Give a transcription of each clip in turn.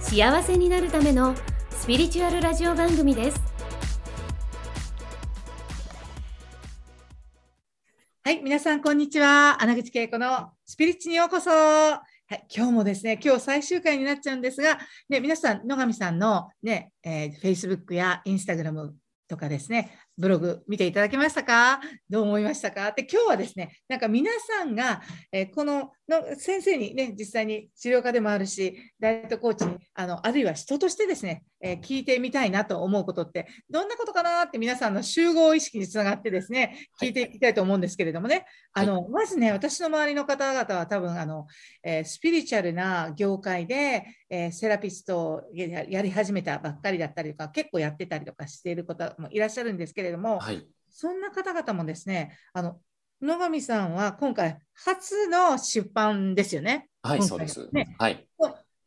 幸せになるためのスピリチュアルラジオ番組ですはい、皆さん、こんにちは。穴口恵子のスピリチにようこそ。はい、今日もですね、今日最終回になっちゃうんですが、ね、皆さん、野上さんのね、えー、Facebook や Instagram とかですね、ブログ見ていただけましたか？どう思いましたか？で今日はですね、なんか皆さんが、えー、このの先生にね、実際に治療家でもあるし、ダイエットコーチに、あのあるいは人としてですね、えー、聞いてみたいなと思うことって、どんなことかなって皆さんの集合意識につながってですね、聞いていきたいと思うんですけれどもね、はい、あのまずね、私の周りの方々は多分あの、えー、スピリチュアルな業界で、えー、セラピストをやり始めたばっかりだったりとか、結構やってたりとかしている方もいらっしゃるんですけれども、はい、そんな方々もですね、あの野上さんは今回初の出版ですよね。はい、そうです。ね、はい。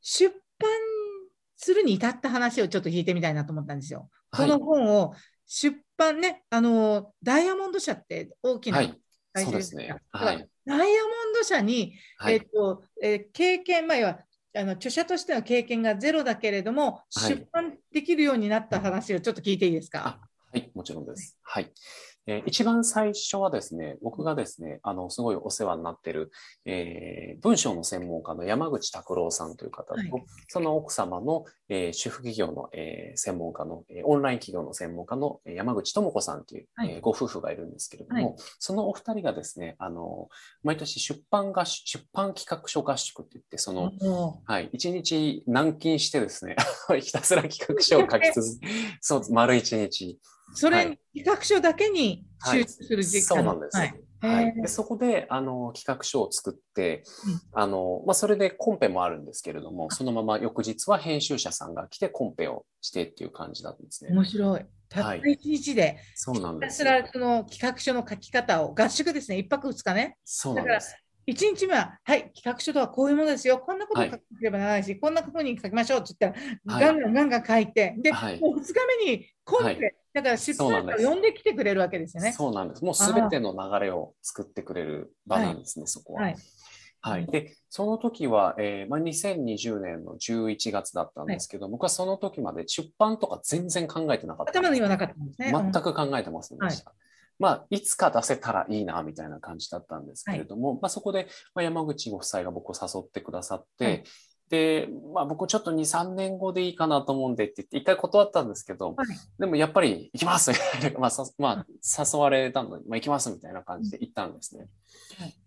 出版するに至った話をちょっと聞いてみたいなと思ったんですよ。この本を出版ね、あのダイヤモンド社って大きな会社ですね。はい、ダイヤモンド社に、はい、えっ、と、えー、経験、まあ、はあの著者としての経験がゼロだけれども、出版できるようになった話をちょっと聞いていいですか？はい、もちろんです。はい。えー、一番最初はですね、僕がですね、あの、すごいお世話になっている、えー、文章の専門家の山口拓郎さんという方と、はい、その奥様の、えー、主婦企業の、えー、専門家の、えー、オンライン企業の専門家の山口智子さんという、はい、えー、ご夫婦がいるんですけれども、はい、そのお二人がですね、あの、毎年出版合出版企画書合宿って言って、その、はい、一日軟禁してですね、ひたすら企画書を書き続け、そう、丸一日。それ、企画書だけに集中する時間、はい、そうなんです。はい。はい、でそこであの企画書を作って、うん、あのまあ、それでコンペもあるんですけれどもそのまま翌日は編集者さんが来てコンペをしてっていう感じだったんですね。面白い。たった一日で、はい、そうなんですその企画書の書き方を合宿ですね、一泊二日ね。そうなんです。1日目は、はい、企画書とはこういうものですよ、こんなことを書かなければならないし、はい、こんなふうに書きましょうって言ったら、ガンガンガンガン書いて、で、はい、もう2日目にコンペ、だから出版社を呼んできてくれるわけですよね。そうなんです。もうすべての流れを作ってくれる場なんですね、そこは。はい。はい、で、その時は、えーまあ、2020年の11月だったんですけど、はい、僕はその時まで出版とか全然考えてなかった。頭にはなかったんですね。全く考えてませんでした。はいまあ、いつか出せたらいいな、みたいな感じだったんですけれども、はい、まあ、そこで、まあ、山口ご夫妻が僕を誘ってくださって、はい、で、まあ、僕ちょっと2、3年後でいいかなと思うんでって言って、一回断ったんですけど、はい、でもやっぱり行きますみたいな、まあ、まあ、誘われたので、まあ、行きますみたいな感じで行ったんですね。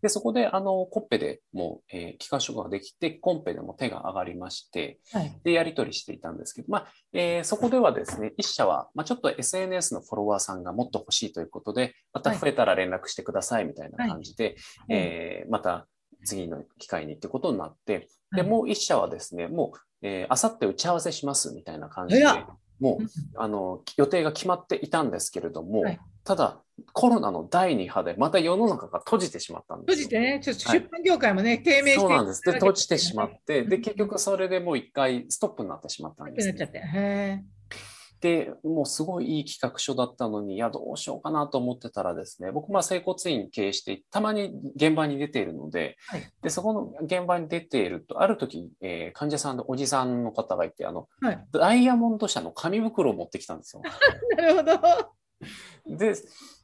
で、そこで、あの、コッペでもう、えー、企画書ができて、コンペでも手が上がりまして、はい、で、やり取りしていたんですけど、まあ、えー、そこではですね、一社は、まあ、ちょっと SNS のフォロワーさんがもっと欲しいということで、また増えたら連絡してくださいみたいな感じで、はい、えー、また次の機会にってことになって、で、もう一社はですね、もう、えー、あさって打ち合わせしますみたいな感じで、もう、あの、予定が決まっていたんですけれども、はい、ただ、コロナの第2波で、また世の中が閉じてしまったんです閉じてね、ちょっと出版業界もね、はい、低迷して、そうなんです。で、閉じてしまって、で、結局それでもう一回ストップになってしまったんです、ね。なっちゃって。へで、もうすごいいい企画書だったのに、いや、どうしようかなと思ってたらですね、僕、まあ、整骨院経営して、たまに現場に出ているので、はい、で、そこの現場に出ていると、ある時、えー、患者さんでおじさんの方がいて、あの、はい、ダイヤモンド社の紙袋を持ってきたんですよ。なるほど。で、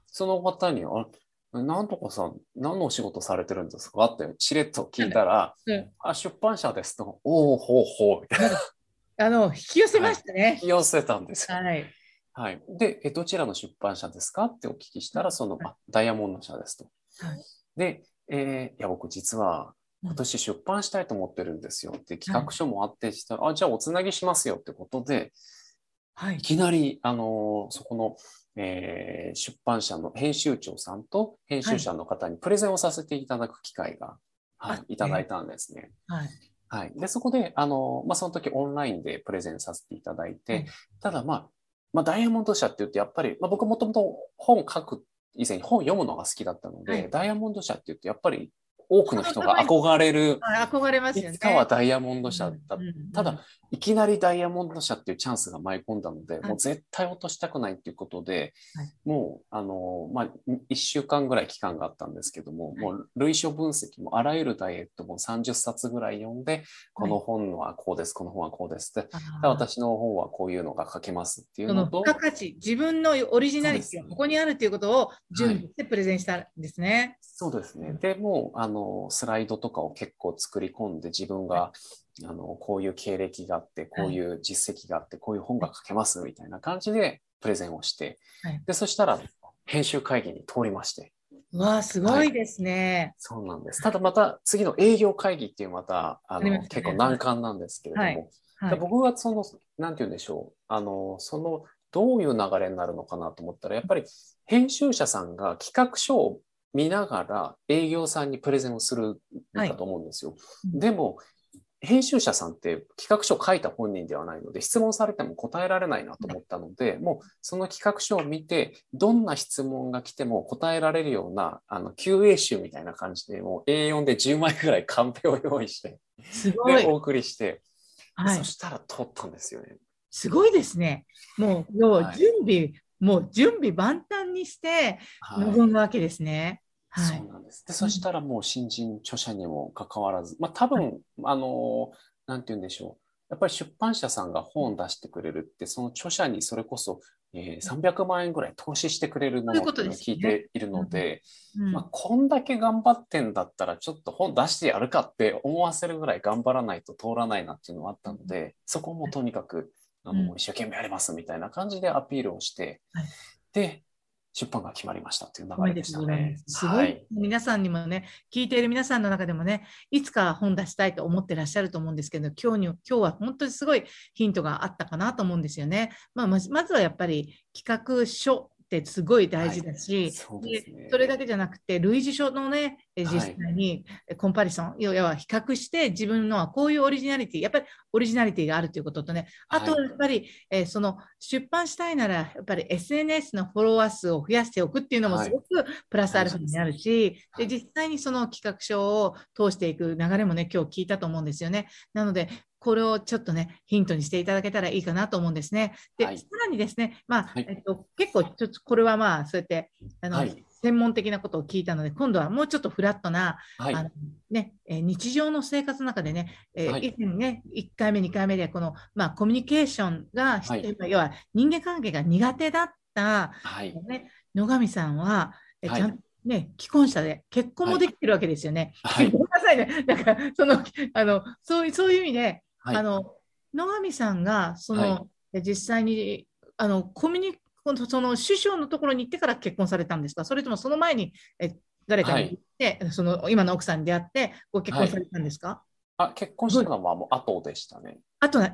その方に、あなんとかさん、何のお仕事されてるんですか？ってしれっと聞いたら、うん、あ出版社ですと、おお、ほうほう、みたい。な。あの、引き寄せましたね。はい、引き寄せたんですはい。はい。で、え、どちらの出版社ですかってお聞きしたら、その、はい、ダイヤモンド社ですと。はい。で、えー、いや、僕実は、今年出版したいと思ってるんですよって企画書もあって、はい、あ、じゃあおつなぎしますよってことで、はい、いきなり、あのー、そこの、えー、出版社の編集長さんと編集者の方にプレゼンをさせていただく機会が、はい、はい、いただいたんですね。はい。はい。で、そこで、あの、まあ、その時オンラインでプレゼンさせていただいて、はい、ただ、まあ、まあ、ダイヤモンド社って言って、やっぱり、まあ、僕もともと本書く以前に本読むのが好きだったので、はい、ダイヤモンド社って言って、やっぱり多くの人が憧れる、憧れますよね。いつかはダイヤモンド社だった。うんうんうん、ただ、いきなりダイヤモンド社っていうチャンスが舞い込んだので、はい、もう絶対落としたくないっていうことで、はい、もう、あの、まあ、1週間ぐらい期間があったんですけども、はい、もう類書分析もあらゆるダイエットも30冊ぐらい読んで、この本はこうです、この本はこうですって、私の本はこういうのが書けますっていうのと。付加価値、自分のオリジナリティがここにあるっていうことを準備してプレゼンしたんですね。そうですね。で、もう、あの、スライドとかを結構作り込んで自分が、あのこういう経歴があってこういう実績があって、こういう本が書けますみたいな感じでプレゼンをして、はい、でそしたら編集会議に通りまして。わあすごいですね、はい、そうなんです。ただまた次の営業会議っていうまたあの、ね、結構難関なんですけれども、はい、僕はそのなんて言うんでしょう。あのそのどういう流れになるのかなと思ったらやっぱり編集者さんが企画書を見ながら営業さんにプレゼンをするんだと思うんですよ。でも編集者さんって企画書を書いた本人ではないので、質問されても答えられないなと思ったので、もうその企画書を見て、どんな質問が来ても答えられるような、あの、QA 集みたいな感じで、もう A4 で10枚ぐらいカンペを用意して、すごい。お送りして、はい、そしたら通ったんですよね。すごいですね。もう、要は準備、はい、もう準備万端にして臨むわけですね。はい、そうなんです。で、そしたらもう新人著者にもかかわらず、まあ多分、はい、あの、なんて言うんでしょう。やっぱり出版社さんが本を出してくれるって、その著者にそれこそ、えー、300万円ぐらい投資してくれるものって聞いているので、まあ、こんだけ頑張ってんだったら、ちょっと本出してやるかって思わせるぐらい頑張らないと通らないなっていうのがあったので、そこもとにかく、あの、一生懸命やりますみたいな感じでアピールをして、で、出版が決まりましたという流れでしたね。すごい、はい、皆さんにもね、聞いている皆さんの中でもね、いつか本出したいと思ってらっしゃると思うんですけど、今日に今日は本当にすごいヒントがあったかなと思うんですよね。まあ、まずはやっぱり企画書ってすごい大事だし、はいそで、ね、それだけじゃなくて類似書のね実際にコンパリソン、はい、要は比較して自分のはこういうオリジナリティやっぱりオリジナリティがあるということとねあとはやっぱり、はい、えー、その出版したいならやっぱり SNS のフォロワー数を増やしておくっていうのもすごくプラスアルファになるし、で実際にその企画書を通していく流れもね今日聞いたと思うんですよね。なのでこれをちょっとね、ヒントにしていただけたらいいかなと思うんですね。で、はい、さらにですね、まあ、はい、えっと、結構、ちょっとこれはまあ、そうやって、あの、はい、専門的なことを聞いたので、今度はもうちょっとフラットな、あのね、え日常の生活の中でね、えー、以前ね、1回目、2回目で、この、まあ、コミュニケーションが、要は人間関係が苦手だった、ね、野上さんは、えちゃんとね、既婚者で結婚もできてるわけですよね。はい、ごめんなさいね。なんか、その、あの、そういう、そういう意味で、はい、あの野上さんがその、はい、実際にあのコミュニその首相のところに行ってから結婚されたんですか？それともその前にえ誰かに行って、はい、その今の奥さんに出会ってご結婚されたんですか、あ結婚したのはもう後でしたね。あとやっ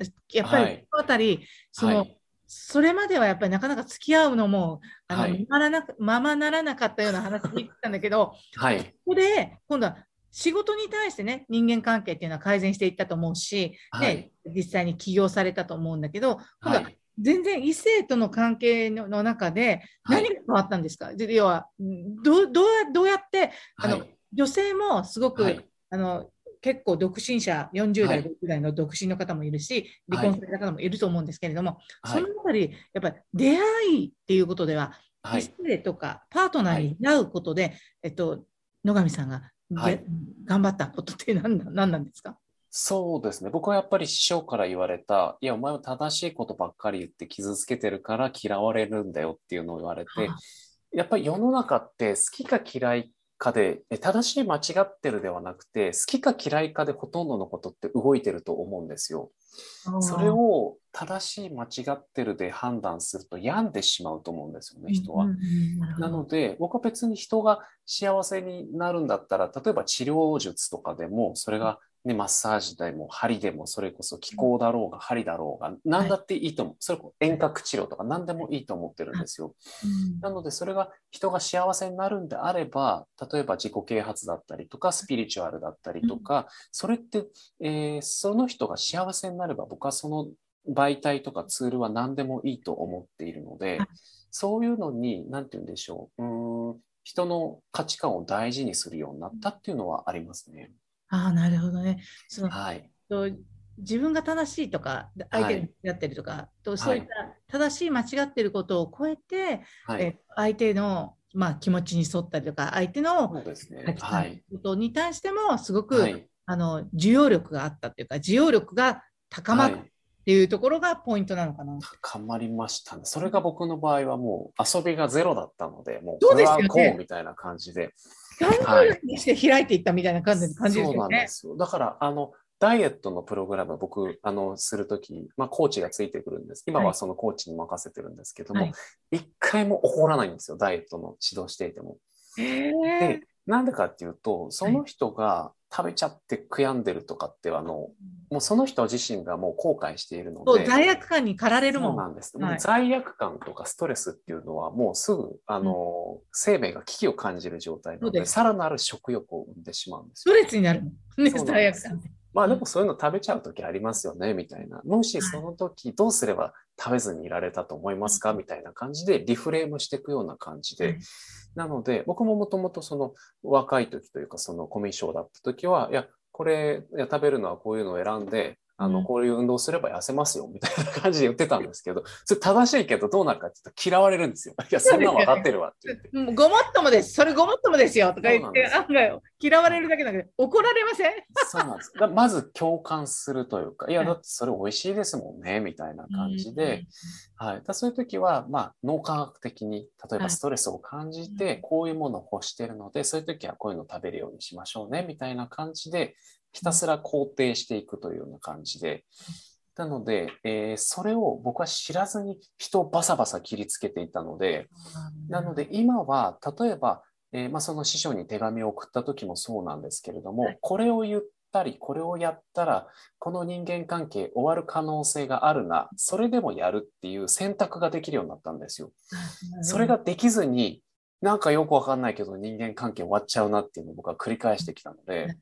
ぱり、このあたり、その、それまではやっぱりなかなか付き合うのも、あの、はい、まらなままならなかったような話聞いてたんだけど、はい、ここで今度は仕事に対してね、人間関係っていうのは改善していったと思うし、はい、ね、実際に起業されたと思うんだけど、今度は全然異性との関係の中で何が変わったんですか、はい、要はどどうどうやって、あの、女性もすごく、あの結構独身者、40代、60代の独身の方もいるし、離婚された方もいると思うんですけれども、そのあたり、やっぱり出会いっていうことでは、異性とかパートナーに会うことで、えっと、野上さんがはい、頑張ったことって何何なんですか？そうですね。僕はやっぱり師匠から言われた、いや、お前は正しいことばっかり言って傷つけてるから嫌われるんだよっていうのを言われて、やっぱり世の中って好きか嫌いかで、正しい間違ってるではなくて、好きか嫌いかでほとんどのことって動いてると思うんですよ。それを正しい間違ってるで判断すると病んでしまうと思うんですよね、人は。なので、僕は別に人が幸せになるんだったら、例えば治療術とかでも、それがね、マッサージでも針でもそれこそ気候だろうが針だろうが何だっていいと思う、それこそ遠隔治療とか何でもいいと思ってるんですよ。なのでそれが人が幸せになるんであれば例えば自己啓発だったりとかスピリチュアルだったりとか、それって、えー、その人が幸せになれば僕はその媒体とかツールは何でもいいと思っているので、そういうのに何て言うんでしょう。うん人の価値観を大事にするようになったっていうのはありますね。ああ、なるほどね。そのはい。自分が正しいとか、相手に間違ってるとか、はい、そういった正しい間違ってることを超えて、はい、え相手の、まあ、気持ちに沿ったりとか、相手の価値観ことに対しても、すごく、はい、あの需要力があったというか、需要力が高まったっていうところがポイントなのかな。高まりましたね。それが僕の場合はもう遊びがゼロだったので、もうこれはこうみたいな感じで。考えにして開いていったみたいな感じですよね。そうなんですよ。だから、あの、ダイエットのプログラム僕、あの、するとき、まあ、コーチがついてくるんです。今はそのコーチに任せてるんですけども、一、はい、回も怒らないんですよ、ダイエットの指導していても。で、なんでかっていうと、その人が食べちゃって悔やんでるとかってあの、もうその人自身がもう後悔しているので。罪悪感に駆られるもん。そうなんです。はい、罪悪感とかストレスっていうのはもうすぐ、あの、うん、生命が危機を感じる状態なので、さらなる食欲を生んでしまうんですストレスになる。ね、罪悪感。まあでもそういうの食べちゃう時ありますよね、みたいな。もしその時どうすれば食べずにいられたと思いますか、みたいな感じでリフレームしていくような感じで。なので、僕ももともとその若い時というかそのコミュ障だった時は、いや、これいや食べるのはこういうのを選んで、あの、こういう運動すれば痩せますよ、みたいな感じで言ってたんですけど、それ正しいけどどうなるかって言うと嫌われるんですよ。いや、そんな分かってるわって言って。ごもっともです。それごもっともですよ。とか言って、案外嫌われるだけだけど、怒られません？そうなんです。だまず共感するというか、いや、だってそれ美味しいですもんね、みたいな感じで、はい。だそういう時は、まあ、脳科学的に、例えばストレスを感じて、こういうものを欲してるので、そういう時はこういうのを食べるようにしましょうね、みたいな感じで、ひたすら肯定していくというような感じで、なので、えー、それを僕は知らずに人をバサバサ切りつけていたので、なので今は例えば、えー、まあ、その師匠に手紙を送った時もそうなんですけれども、はい、これを言ったり、これをやったら、この人間関係終わる可能性があるな、それでもやるっていう選択ができるようになったんですよ。それができずに、なんかよくわかんないけど人間関係終わっちゃうなっていうのを僕は繰り返してきたので、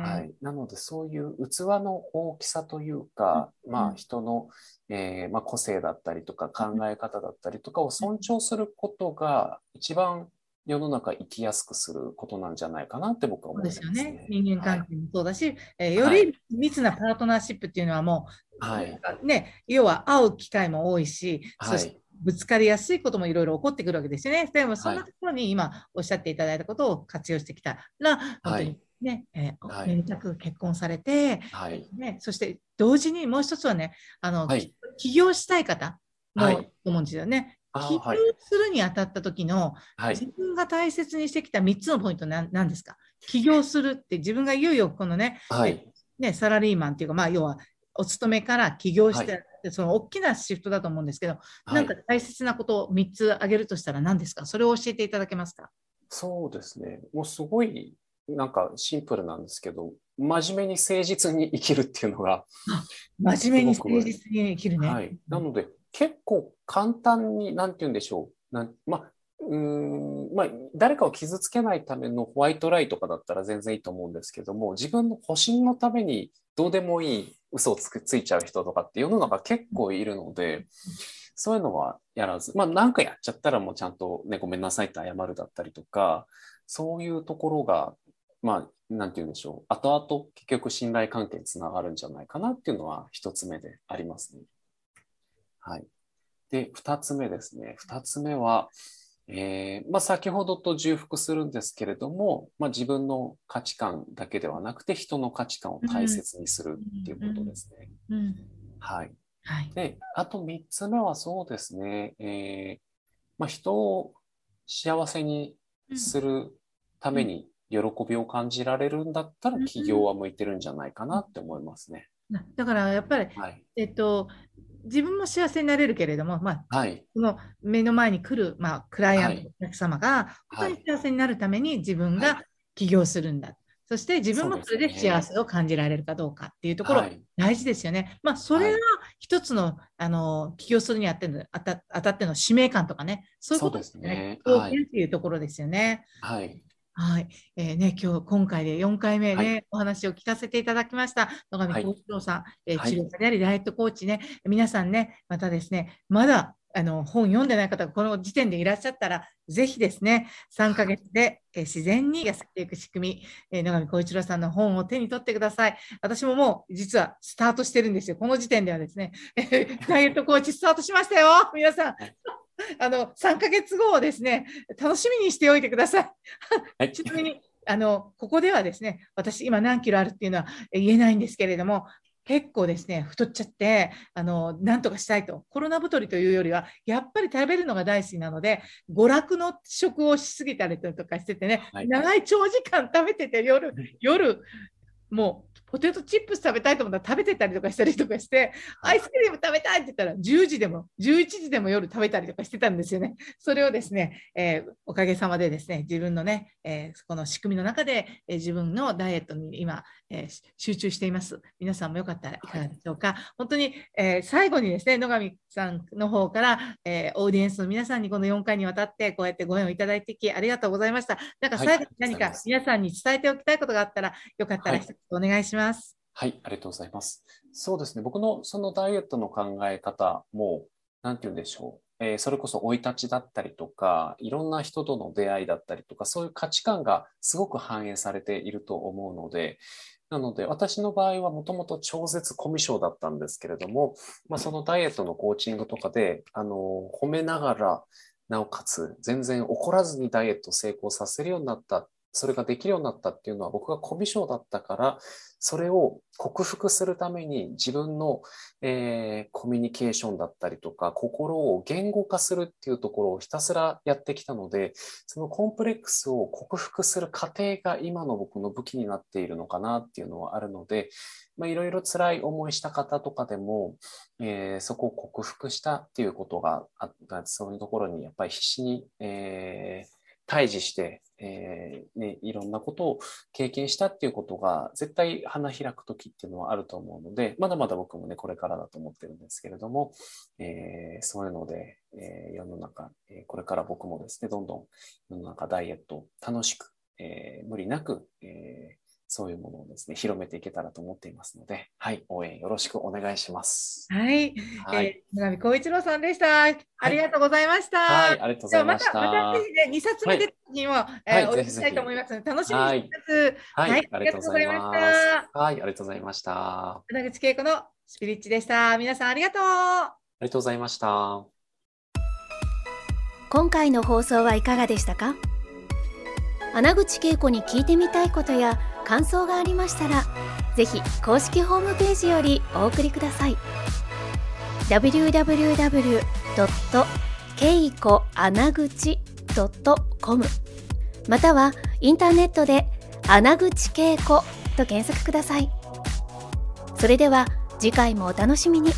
はい、なのでそういう器の大きさというか、まあ人の、えー、まあ、個性だったりとか考え方だったりとかを尊重することが一番世の中生きやすくすることなんじゃないかなって僕は思います、ね、そうですよね。人間関係もそうだし、はい、えー、より密なパートナーシップっていうのはもう、はい、ね、要は会う機会も多いし、はい、そしてぶつかりやすいこともいろいろ起こってくるわけですよね。でもそんなところに今おっしゃっていただいたことを活用してきたら、本当にね、えー、めでたく結婚されて、はい、ね、そして同時にもう一つはね、あの、はい、起業したい方もと思うんですよね。起業するにあたった時の、自分が大切にしてきた3つのポイントは何ですか？起業するって自分がいよいよこのね、ねサラリーマンっていうか、まあ、要はお勤めから起業して、はい、その大きなシフトだと思うんですけど、はい、なんか大切なことを3つ挙げるとしたら何ですか？それを教えていただけますか？そうですね。もうすごいなんかシンプルなんですけど、真面目に誠実に生きるっていうのが。真面目に誠実に生きるね。はい。なので、結構簡単に、なんて言うんでしょう。なんまあ、うんまあ、誰かを傷つけないためのホワイトライとかだったら全然いいと思うんですけども、自分の保身のためにどうでもいい嘘をつくついちゃう人とかって世の中結構いるので、そういうのはやらず、まあかやっちゃったらもうちゃんとね、ごめんなさいって謝るだったりとか、そういうところが、まあ、て言うんでしょう。後々結局信頼関係につながるんじゃないかなっていうのは一つ目でありますね。はい。で、二つ目ですね。二つ目は、えーまあ、先ほどと重複するんですけれども、まあ、自分の価値観だけではなくて人の価値観を大切にするっていうことですね。うん。うん、はい、はい、であと3つ目はそうですね、えーまあ、人を幸せにするために喜びを感じられるんだったら起業は向いてるんじゃないかなって思いますね。だからやっぱり、はい、えっと、自分も幸せになれるけれども、まあ、はい、その目の前に来る、まあ、クライアント、お客様が本当に幸せになるために自分が起業するんだ。そして自分もそれで幸せを感じられるかどうかっていうところ、はい大事ですよね。まあ、それが一つの、あの、起業するにあっての、あた当たっての使命感とかね、そういうことですよね。貢献っていうところですよね。はい。はい。えーね、今日、今回で4回目ね、はいお話を聞かせていただきました。野上はい幸一郎さん、えーはい治療家であり、ダイエットコーチね、皆さんね、またですね、まだ、あの、本読んでない方がこの時点でいらっしゃったら、ぜひですね、3ヶ月で、えー自然に痩せていく仕組み、えー野上幸一郎さんの本を手に取ってください。私ももう、実はスタートしてるんですよ。この時点ではですね、ダイエットコーチスタートしましたよ。皆さんはい。あの、3ヶ月後をですね、楽しみにしておいてください。はい。ちなみに、あの、ここではですね、私今何キロあるっていうのはえ言えないんですけれども、結構ですね、太っちゃって、あの、なんとかしたいと。コロナ太りというよりは、やっぱり食べるのが大好きなので、娯楽の食をしすぎたりとかしててね、はい長い長時間食べてて、夜、夜、もう、ポテトチップス食べたいと思ったら食べてたりとかしたりとかして、アイスクリーム食べたいって言ったら10時でも11時でも夜食べたりとかしてたんですよね。それをですね、えーおかげさまでですね、自分のね、えーこの仕組みの中で、えー自分のダイエットに今、え集中しています。皆さんもよかったらいかがでしょうか。本当に、えー最後にですね、野上さんの方から、えーオーディエンスの皆さんにこの4回にわたってこうやってご縁をいただいてきありがとうございました。なんか最後に何か皆さんに伝えておきたいことがあったら、よかったらはい一つお願いします。はい、はいありがとうございます。そうですね。僕のそのダイエットの考え方も、なんて言うんでしょう。えーそれこそ生い立ちだったりとか、いろんな人との出会いだったりとか、そういう価値観がすごく反映されていると思うので、なので、私の場合はもともと超絶コミュ障だったんですけれども、まあ、そのダイエットのコーチングとかで、あの、褒めながら、なおかつ全然怒らずにダイエット成功させるようになった、それができるようになったっていうのは僕がコミュ障だったから、それを克服するために自分の、えーコミュニケーションだったりとか、心を言語化するっていうところをひたすらやってきたので、そのコンプレックスを克服する過程が今の僕の武器になっているのかなっていうのはあるので、いろいろ辛い思いした方とかでも、えーそこを克服したっていうことがあった、そういうところにやっぱり必死に、えー対峙して、えーね、いろんなことを経験したっていうことが絶対花開く時っていうのはあると思うので、まだまだ僕もね、これからだと思ってるんですけれども、えーそういうので、えー世の中、えこれから僕もですね、どんどん世の中ダイエットを楽しく、え無理なく、えそういうものをですね、広めていけたらと思っていますので、はい、応援よろしくお願いします。はい。はい。えー、野上光一郎さんでした。ありがとうございました。はい、ありがとうございました。またぜひね、2冊目出た時にも、えーお会いはいぜひぜひしたいと思いますので、楽しみにしてます。はい、はいありがとうございましたはい、ありがとうございました。穴口恵子のスピリッチでした。皆さんありがとう。ありがとうございました。今回の放送はいかがでしたか？穴口恵子に聞いてみたいことや感想がありましたらぜひ公式ホームページよりお送りください。www.keikoanaguchi.com またはインターネットで穴口恵子と検索ください。それでは次回もお楽しみに。